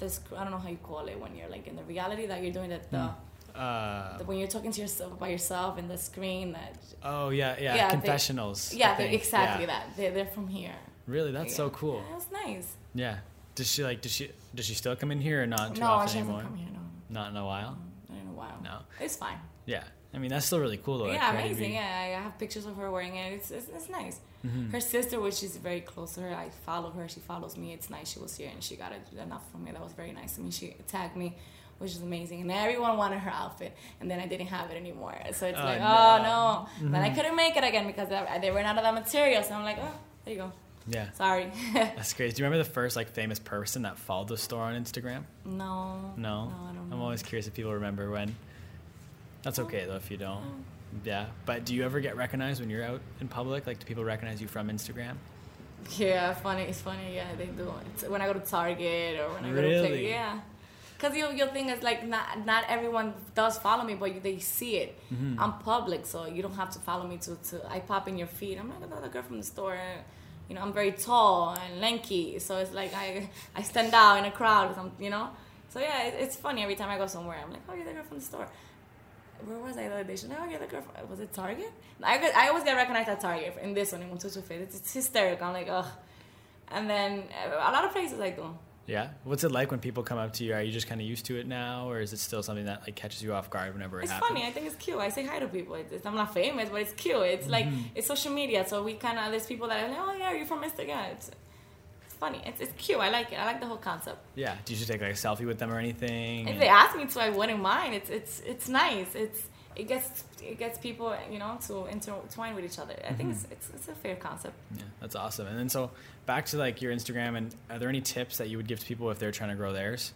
Speaker 2: this, I don't know how you call it when you're like in the reality that you're doing that, the, mm uh, when you're talking to yourself by yourself in the screen. That
Speaker 1: oh yeah, yeah, yeah confessionals.
Speaker 2: They, yeah, exactly yeah. that. They, they're from here.
Speaker 1: Really, that's
Speaker 2: yeah.
Speaker 1: so cool.
Speaker 2: Yeah, that's nice.
Speaker 1: Yeah. Does she like? Does she? Does she still come in here or not too
Speaker 2: no,
Speaker 1: often
Speaker 2: she
Speaker 1: anymore?
Speaker 2: Come here, no.
Speaker 1: Not in a while.
Speaker 2: No, not in a while.
Speaker 1: No.
Speaker 2: It's fine.
Speaker 1: Yeah. I mean, that's still really cool though.
Speaker 2: Yeah, amazing. Yeah, I have pictures of her wearing it. It's it's, it's nice. Mm-hmm. Her sister, which is very close to her, I follow her. She follows me. It's nice. She was here and she got it enough from me. That was very nice. I mean, she tagged me which is amazing. And everyone wanted her outfit, and then I didn't have it anymore. So it's oh, like, no. oh no. Mm-hmm. Then I couldn't make it again because they ran out of that material. So I'm like, oh, there you go.
Speaker 1: Yeah.
Speaker 2: Sorry.
Speaker 1: That's crazy. Do you remember the first like famous person that followed the store on Instagram?
Speaker 2: No.
Speaker 1: No.
Speaker 2: No, I don't.
Speaker 1: I'm always curious if people remember when. That's okay though if you don't. Yeah. But do you ever get recognized when you're out in public? Like, do people recognize you from Instagram?
Speaker 2: Yeah, funny. It's funny. Yeah, they do. It's when I go to Target or when I
Speaker 1: really?
Speaker 2: go to play. Yeah. Cause your your thing is like not not everyone does follow me, but they see it. Mm-hmm. I'm public, so you don't have to follow me to, to I pop in your feed. I'm like another girl from the store. You know, I'm very tall and lanky, so it's like I I stand out in a crowd. I'm, you know, so yeah, it, it's funny every time I go somewhere. I'm like, oh, you're the girl from the store. Where was I the other day? Should I get the girl? From, was it Target? I get, I always get recognized at Target in this one in Mututu Fit. It's, it's hysterical. I'm like, ugh. And then a lot of places I do.
Speaker 1: Yeah. What's it like when people come up to you? Are you just kind of used to it now, or is it still something that like catches you off guard whenever it
Speaker 2: it's
Speaker 1: happens?
Speaker 2: It's funny. I think it's cute. I say hi to people. It's, I'm not famous, but it's cute. It's mm-hmm. like it's social media, so we kind of there's people that are like, oh yeah, you're from Instagram. It's, it's funny. It's, it's cute. I like it. I like the whole concept.
Speaker 1: Yeah. Do you just take like a selfie with them or anything?
Speaker 2: If they ask me to, I wouldn't mind. It's it's it's nice. It's it gets it gets people you know to intertwine with each other. I mm-hmm. think it's, it's, it's a fair concept.
Speaker 1: Yeah, that's awesome. And then so back to like your Instagram, and are there any tips that you would give to people if they're trying to grow theirs?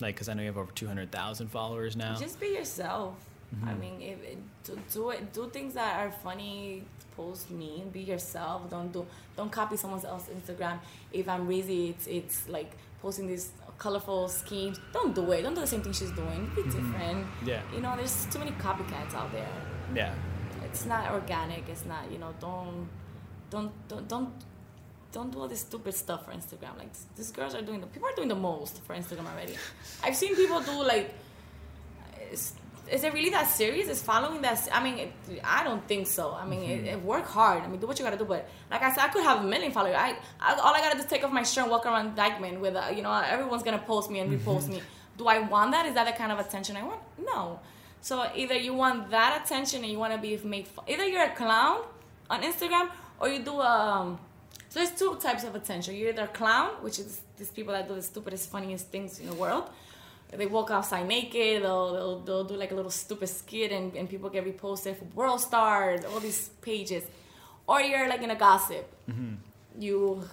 Speaker 1: Like, because I know you have over two hundred thousand followers now.
Speaker 2: Just be yourself. Mm-hmm. I mean, if it, do, do it. Do things that are funny. Post me. Be yourself. Don't do. Don't copy someone else's Instagram. If I'm busy, it's it's like posting these colorful schemes. Don't do it. Don't do the same thing she's doing. Be mm-hmm. different.
Speaker 1: Yeah.
Speaker 2: You know, there's too many copycats out there.
Speaker 1: Yeah.
Speaker 2: It's not organic. It's not. You know, don't, don't, don't, don't. Don't do all this stupid stuff for Instagram. Like these girls are doing the people are doing the most for Instagram already. I've seen people do like is it really that serious? Is following that? I mean, it, I don't think so. I mean, mm-hmm. it, it, work hard. I mean, do what you gotta do. But like I said, I could have a million followers. I, I all I gotta do is take off my shirt and walk around Dyckman with, uh, you know, everyone's gonna post me and repost mm-hmm. me. Do I want that? Is that the kind of attention I want? No. So either you want that attention and you want to be made. Fun. Either you're a clown on Instagram or you do um. So there's two types of attention. You're either a clown, which is these people that do the stupidest, funniest things in the world. They walk outside naked. They'll they'll, they'll do like a little stupid skit, and, and people get reposted for world stars, all these pages. Or you're like in a gossip. Mm-hmm. You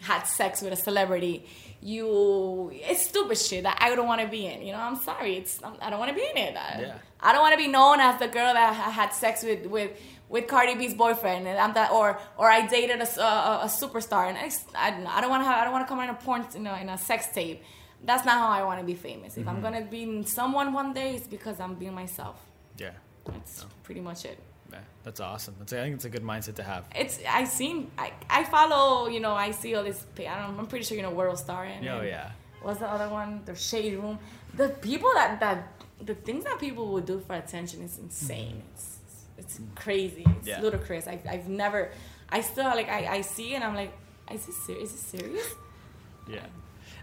Speaker 2: had sex with a celebrity. You it's stupid shit that I don't want to be in. You know, I'm sorry. It's I'm, I don't want to be in it. I,
Speaker 1: Yeah.
Speaker 2: I don't want to be known as the girl that ha- had sex with with with Cardi B's boyfriend, and I'm that, or or I dated a a superstar, and I, s- I don't. I don't want to have. I don't want to come in a porn, you know, in a sex tape. That's not how I want to be famous. If I'm mm-hmm. gonna be someone one day, it's because I'm being myself.
Speaker 1: Yeah.
Speaker 2: That's pretty much it.
Speaker 1: Yeah. That's awesome. That's, I think it's a good mindset to have.
Speaker 2: It's I seen I, I follow you know I see all this I don't I'm pretty sure you know World Star and
Speaker 1: Oh yeah.
Speaker 2: what's the other one the Shade Room the people that that the things that people would do for attention is insane mm-hmm. it's it's crazy it's
Speaker 1: Yeah.
Speaker 2: ludicrous I, I've never I still like I, I see and I'm like is this serious is this serious
Speaker 1: Yeah.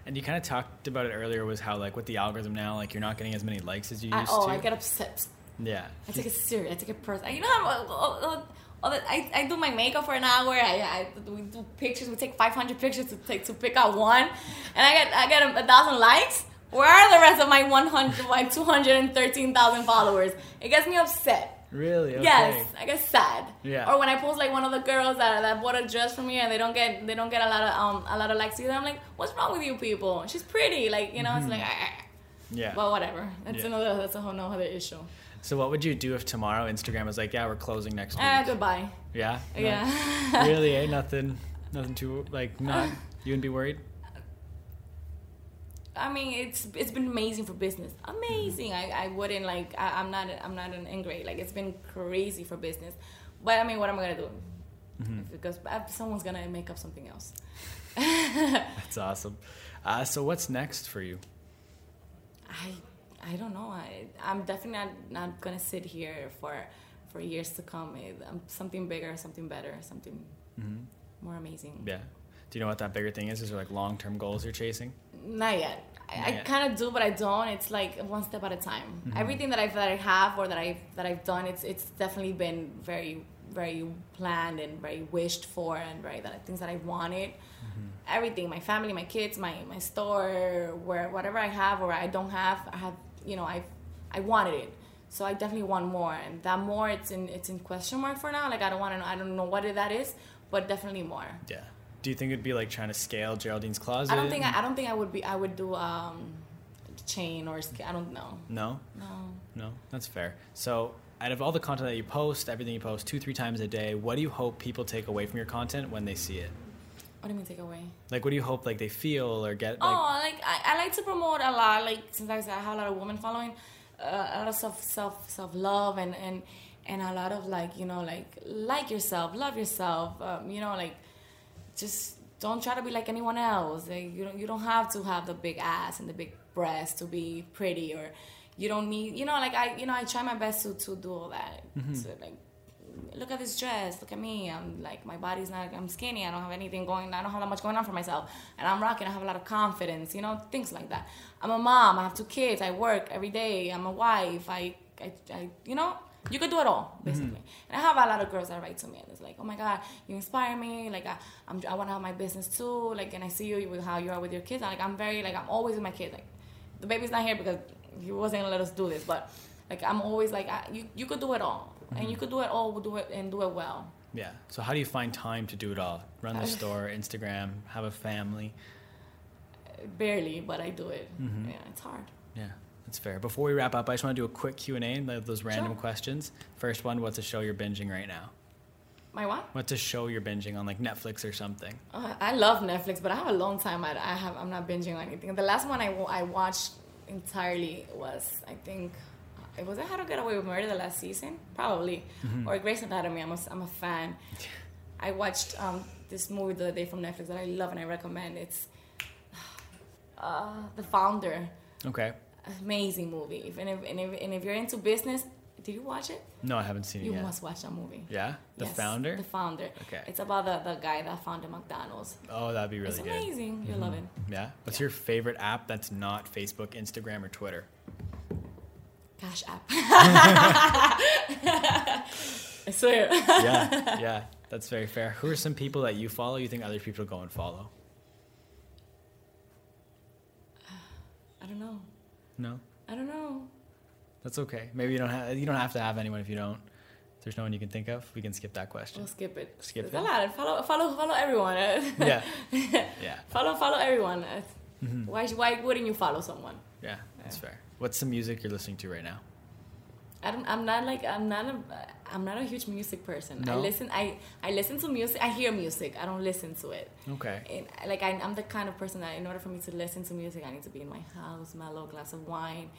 Speaker 1: And you kind of talked about it earlier was how like with the algorithm now, like you're not getting as many likes as you
Speaker 2: I,
Speaker 1: used
Speaker 2: oh
Speaker 1: to.
Speaker 2: I get upset
Speaker 1: yeah.
Speaker 2: I take it serious. I take it personal. You know how uh, I, I do my makeup for an hour. I, I we do pictures. We take 500 pictures to take to pick out one, and I get I get a, a thousand likes. Where are the rest of my 100 my 213,000 followers? It gets me upset.
Speaker 1: Really? Okay.
Speaker 2: Yes, I get sad.
Speaker 1: Yeah.
Speaker 2: Or when I post like one of the girls that, that bought a dress for me and they don't get they don't get a lot of um a lot of likes either. I'm like, what's wrong with you people? She's pretty. Like you know, it's like. ah.
Speaker 1: Yeah.
Speaker 2: Well, whatever. That's
Speaker 1: Yeah.
Speaker 2: another. That's a whole no other issue.
Speaker 1: so what would you do if tomorrow Instagram was like, yeah, we're closing next week?
Speaker 2: Ah, goodbye.
Speaker 1: yeah. No-
Speaker 2: Yeah.
Speaker 1: really? Eh? Nothing. Nothing too like not. You wouldn't be worried.
Speaker 2: I mean, it's it's been amazing for business. Amazing. I, I wouldn't like. I, I'm not. I'm not an ingrate. Like it's been crazy for business. But I mean, what am I gonna do? Because uh, someone's gonna make up something else.
Speaker 1: That's awesome. Uh, so what's next for you?
Speaker 2: I I don't know. I I'm definitely not, not gonna sit here for for years to come. It, um, something bigger, something better, something more amazing.
Speaker 1: Yeah. Do you know what that bigger thing is? Is there like long term goals you're chasing?
Speaker 2: Not yet. I,
Speaker 1: Not
Speaker 2: I kind of do, but I don't. It's like one step at a time.
Speaker 1: Mm-hmm.
Speaker 2: Everything that I've that I have or that I that I've done, it's it's definitely been very very planned and very wished for and very that things that I wanted.
Speaker 1: Mm-hmm.
Speaker 2: Everything, my family, my kids, my my store, where whatever I have or I don't have, I have you know I I wanted it. So I definitely want more, and that more it's in it's in question mark for now. Like I don't want to know. I don't know what that is, but definitely more.
Speaker 1: Yeah. Do you think it'd be like trying to scale Geraldine's closet?
Speaker 2: I don't think I, I don't think I would be I would do um chain or I don't know.
Speaker 1: No.
Speaker 2: No.
Speaker 1: No, that's fair. So, out of all the content that you post, everything you post two, three times a day, what do you hope people take away from your content when they see it?
Speaker 2: What do you mean take away?
Speaker 1: Like, what do you hope like they feel or get? Like,
Speaker 2: oh, like I, I like to promote a lot. Like since I said I have a lot of women following, uh, a lot of self self self love and and and a lot of like you know like like yourself, love yourself. Um, you know like just don't try to be like anyone else. Like, you don't you don't have to have the big ass and the big breast to be pretty or you don't need you know like I you know I try my best to to do all that. Mm-hmm. So like look at this dress, look at me. I'm like my body's not I'm skinny, I don't have anything going I don't have that much going on for myself. And I'm rocking, I have a lot of confidence, you know, things like that. I'm a mom, I have two kids, I work every day, I'm a wife, I I, I you know, you could do it all, basically. Mm-hmm. And I have a lot of girls that write to me and it's like, oh my God, you inspire me. Like, I, I'm, I want to have my business too. Like, and I see you with how you are with your kids. Like, I'm very, like, I'm always with my kids. Like, the baby's not here because he wasn't gonna let us do this, but like, I'm always like, I, you, you could do it all. And mm-hmm. you could do it all, do it and do it well.
Speaker 1: yeah. So, how do you find time to do it all? Run the store, Instagram, have a family.
Speaker 2: Barely, but I do it. Mm-hmm. Yeah, it's hard.
Speaker 1: Yeah, that's fair. Before we wrap up, I just want to do a quick Q and A and those random
Speaker 2: Sure.
Speaker 1: questions. First one: What's a show you're binging right now?
Speaker 2: My what?
Speaker 1: What's a show you're binging on, like Netflix or something?
Speaker 2: Uh, I love Netflix, but I have a long time. I, I have. I'm not binging on anything. The last one I, I watched entirely was I think it was it How to Get Away with Murder the last season, probably, or Grey's Anatomy. I'm a, I'm a fan. I watched um, this movie the other day from Netflix that I love and I recommend. It's uh, The Founder.
Speaker 1: Okay.
Speaker 2: Amazing movie. If, and, if, and, if, and if you're into business, did you watch it?
Speaker 1: No, I haven't seen it
Speaker 2: You must watch that movie.
Speaker 1: Yeah, the
Speaker 2: Yes,
Speaker 1: founder.
Speaker 2: The founder.
Speaker 1: Okay.
Speaker 2: It's about the, the guy that founded McDonald's.
Speaker 1: oh, that'd be really
Speaker 2: it's
Speaker 1: good. Mm-hmm.
Speaker 2: amazing. You'll love it.
Speaker 1: Yeah. What's your favorite app that's not Facebook, Instagram, or Twitter?
Speaker 2: Cash App. I swear.
Speaker 1: yeah, yeah, that's very fair. Who are some people that you follow? You think other people go and follow?
Speaker 2: I don't know.
Speaker 1: No,
Speaker 2: I don't know.
Speaker 1: that's okay. Maybe you don't have you don't have to have anyone if you don't. If there's no one you can think of, we can skip that question.
Speaker 2: We'll skip it.
Speaker 1: Skip it.
Speaker 2: Follow, follow, follow everyone.
Speaker 1: Yeah, yeah,
Speaker 2: follow, follow everyone.
Speaker 1: Mhm.
Speaker 2: Why, why wouldn't you follow someone?
Speaker 1: yeah. That's fair. What's the music you're listening to right now?
Speaker 2: I don't, I'm not like I'm not a I'm not a huge music person. I listen I I listen to music. I hear music. I don't listen to it.
Speaker 1: Okay.
Speaker 2: And, like I, I'm the kind of person that in order for me to listen to music, I need to be in my house, mellow glass of wine.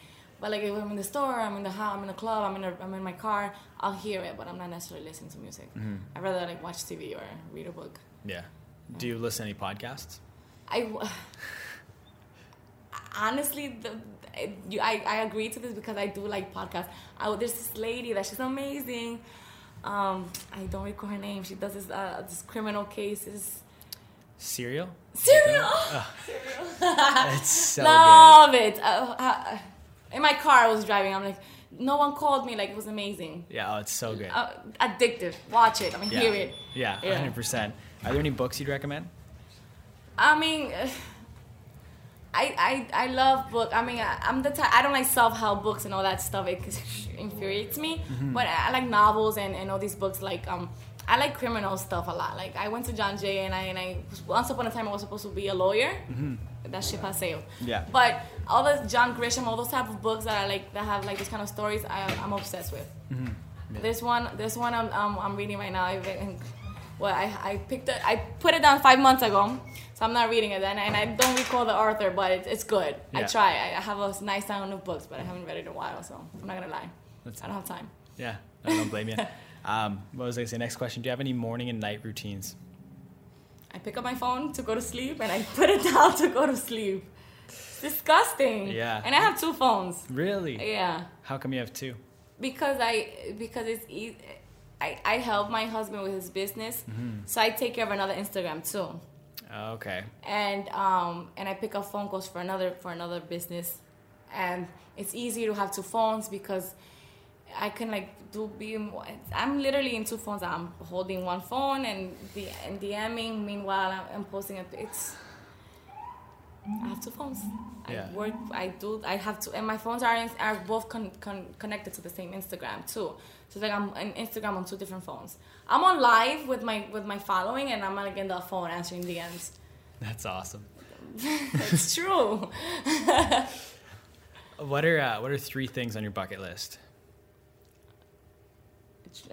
Speaker 2: But like if I'm in the store, I'm in the house, I'm in the club, I'm in a, I'm in my car, I'll hear it, but I'm not necessarily listening to music.
Speaker 1: hmm
Speaker 2: I'd rather like watch TV or read a book.
Speaker 1: Yeah. Do you listen to any podcasts?
Speaker 2: I honestly, the, you, I, I agree to this because I do like podcasts. I, there's this lady that she's amazing. Um, I don't recall her name. She does this uh, this criminal cases.
Speaker 1: Serial?
Speaker 2: Serial.
Speaker 1: Ugh,
Speaker 2: Serial.
Speaker 1: it's so good.
Speaker 2: Love it. Uh, uh, in my car, I was driving. I'm like, no one called me. Like it was amazing.
Speaker 1: Yeah, oh, it's so good.
Speaker 2: Uh, addictive. Watch it. I mean,
Speaker 1: yeah.
Speaker 2: hear it.
Speaker 1: Yeah,
Speaker 2: Yeah.
Speaker 1: 100%. Are there any books you'd recommend?
Speaker 2: I mean, I I I love book. I mean, I, I'm the type. I don't like self help books and all that stuff. It infuriates me. Mm-hmm. But I, I like novels and, and all these books. Like um, I like criminal stuff a lot. Like I went to John Jay and I and I once upon a time I was supposed to be a lawyer. Mm-hmm. That ship has sailed.
Speaker 1: Yeah.
Speaker 2: But all the John Grisham, all those type of books that I like that have like this kind of stories, I, I'm obsessed with. Mm-hmm.
Speaker 1: Yeah.
Speaker 2: This one, this one I'm, I'm, I'm reading right now. I, well, I, I picked it, I put it down five months ago, so I'm not reading it. then, and I don't recall the author, but it's, it's good. I try. I have a nice sound of books, but I haven't read it in a while, so I'm not gonna lie.
Speaker 1: That's-
Speaker 2: I don't have time.
Speaker 1: Yeah, I don't blame you. Um, what was I to say? Next question. Do you have any morning and night routines?
Speaker 2: I pick up my phone to go to sleep, and I put it down to go to sleep. It's disgusting.
Speaker 1: Yeah.
Speaker 2: And I have two phones.
Speaker 1: Really?
Speaker 2: Yeah.
Speaker 1: How come you have two?
Speaker 2: because I because it's easy. I, I help my husband with his business,
Speaker 1: Mm-hmm.
Speaker 2: so I take care of another Instagram too,
Speaker 1: okay.
Speaker 2: and um and I pick up phone calls for another for another business, and it's easy to have two phones because I can like do be I'm literally in two phones. I'm holding one phone and the and DMing. Meanwhile, I'm, I'm posting it. It's I have two phones.
Speaker 1: Yeah.
Speaker 2: I work. I do. I have to, and my phones are in, are both con, con, connected to the same Instagram too. So it's like I'm on Instagram on two different phones. I'm on live with my with my following, and I'm like in the phone answering DMs.
Speaker 1: That's awesome.
Speaker 2: It's true.
Speaker 1: What are uh, what are three things on your bucket list?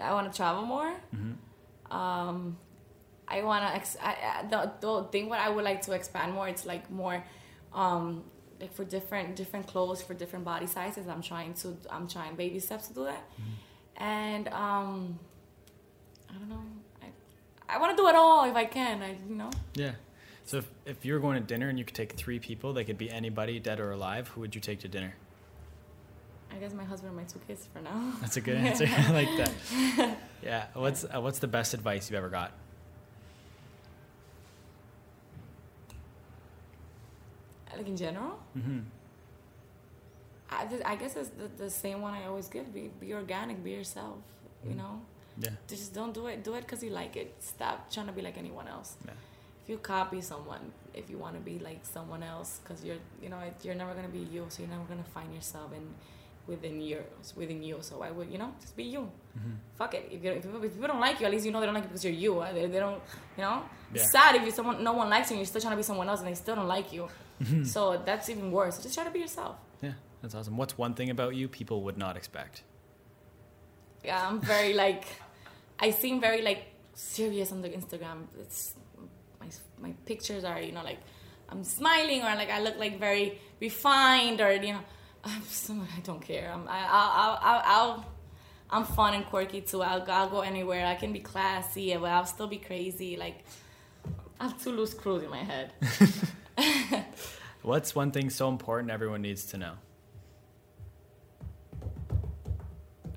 Speaker 2: I want to travel more. Um, I want to. Ex- I, the, the thing what I would like to expand more. It's like more, um, like for different different clothes for different body sizes. I'm trying to. I'm trying baby steps to do that, and um, I don't know. I I want to do it all if I can. I you know.
Speaker 1: Yeah. So if, if you were going to dinner and you could take three people, they could be anybody, dead or alive, who would you take to dinner?
Speaker 2: I guess my husband and my two kids for now.
Speaker 1: That's a good answer. I like that. Yeah. What's uh, what's the best advice you've ever got?
Speaker 2: Like in general.
Speaker 1: Mm-hmm.
Speaker 2: I, I guess it's the, the same one I always give. Be, be organic. Be yourself. You
Speaker 1: Mhm.
Speaker 2: know.
Speaker 1: Yeah.
Speaker 2: Just don't do it. Do it because you like it. Stop trying to be like anyone else.
Speaker 1: Yeah.
Speaker 2: If you copy someone, if you want to be like someone else, because you're, you know, it- you're never gonna be you. So you're never gonna find yourself in within yours, within you. So I would, you know, just be you.
Speaker 1: Mm-hmm.
Speaker 2: Fuck it. If, you if, people, if people don't like you, at least you know they don't like you because you're you. Uh, They, they don't, you know.
Speaker 1: Yeah.
Speaker 2: It's sad if you someone no one likes you and you're still trying to be someone else and they still don't like you.
Speaker 1: Mm-hmm.
Speaker 2: so that's even worse. Just try to be yourself.
Speaker 1: Yeah. That's awesome. What's one thing about you people would not expect?
Speaker 2: Yeah, I'm very like, I seem very like serious on the Instagram. It's my my pictures are you know like I'm smiling or like I look like very refined or you know I'm someone I don't care. I'm I, I'll, I'll, I'll, I'll I'm fun and quirky too. I'll, I'll go anywhere. I can be classy, but I'll still be crazy. Like I have two loose screws in my head.
Speaker 1: What's one thing so important everyone needs to know?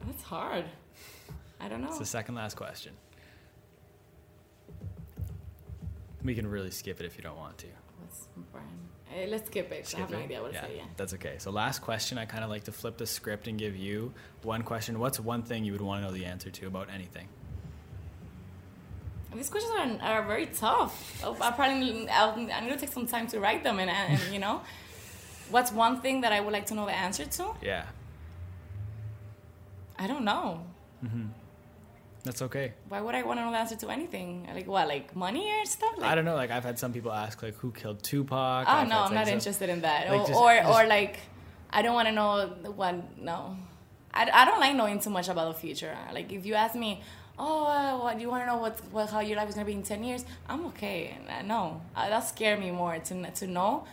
Speaker 2: That's hard. I don't know.
Speaker 1: It's the second last question. We can really skip it if you don't want to.
Speaker 2: else? important? Eh, let's skip it. 'cause I have no idea what to say. Yeah.
Speaker 1: That's okay. So last question, I kind of like to flip the script and give you one question. What's one thing you would want to know the answer to about anything?
Speaker 2: These questions are, are very tough. Oh, I probably I'll, I need to take some time to write them and, and you know, what's one thing that I would like to know the answer to?
Speaker 1: Yeah,
Speaker 2: I don't know. Mm-hmm.
Speaker 1: that's okay.
Speaker 2: Why would I want to know the answer to anything? Like what? Like money or stuff? Like,
Speaker 1: I don't know. Like I've had some people ask, like, who killed Tupac?
Speaker 2: Oh
Speaker 1: I've
Speaker 2: no, I'm not interested in that.
Speaker 1: Like,
Speaker 2: or
Speaker 1: just-
Speaker 2: or,
Speaker 1: just-
Speaker 2: or like, I don't want to know what. No, I, I don't like knowing too much about the future. Like if you ask me, oh, uh, what do you want to know what, what how your life is gonna be in ten years? I'm okay. Uh, No, uh, that scare me more to to know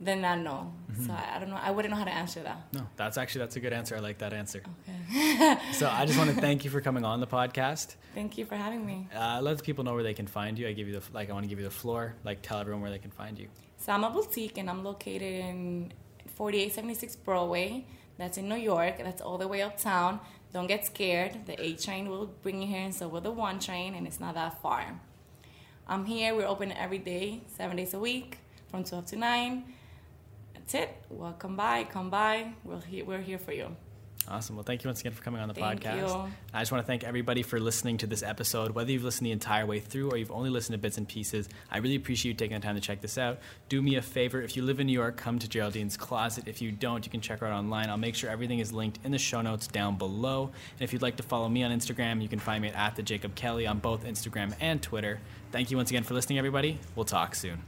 Speaker 2: than not know.
Speaker 1: Mm-hmm.
Speaker 2: So I, I don't know. I wouldn't know how to answer that.
Speaker 1: No, that's actually that's a good answer. I like that answer.
Speaker 2: Okay.
Speaker 1: So I just want to thank you for coming on the podcast.
Speaker 2: Thank you for having me.
Speaker 1: Uh, let the people know where they can find you. I give you the like. I want to give you the floor. Like, tell everyone where they can find you.
Speaker 2: So I'm a boutique and I'm located in 4876 Broadway. That's in New York. That's all the way uptown. Don't get scared. The A train will bring you here, and so will the one train, and it's not that far. I'm here. We're open every day, seven days a week, from 12 to 9. That's it. Welcome by. Come by. We're here, we're here for you.
Speaker 1: Awesome. Well, thank you once again for coming on the
Speaker 2: Thank
Speaker 1: podcast.
Speaker 2: you.
Speaker 1: I just want to thank everybody for listening to this episode. Whether you've listened the entire way through or you've only listened to bits and pieces, I really appreciate you taking the time to check this out. Do me a favor if you live in New York, come to Geraldine's Closet. If you don't, you can check her out online. I'll make sure everything is linked in the show notes down below. And if you'd like to follow me on Instagram, you can find me at, at the Jacob Kelly on both Instagram and Twitter. Thank you once again for listening, everybody. We'll talk soon.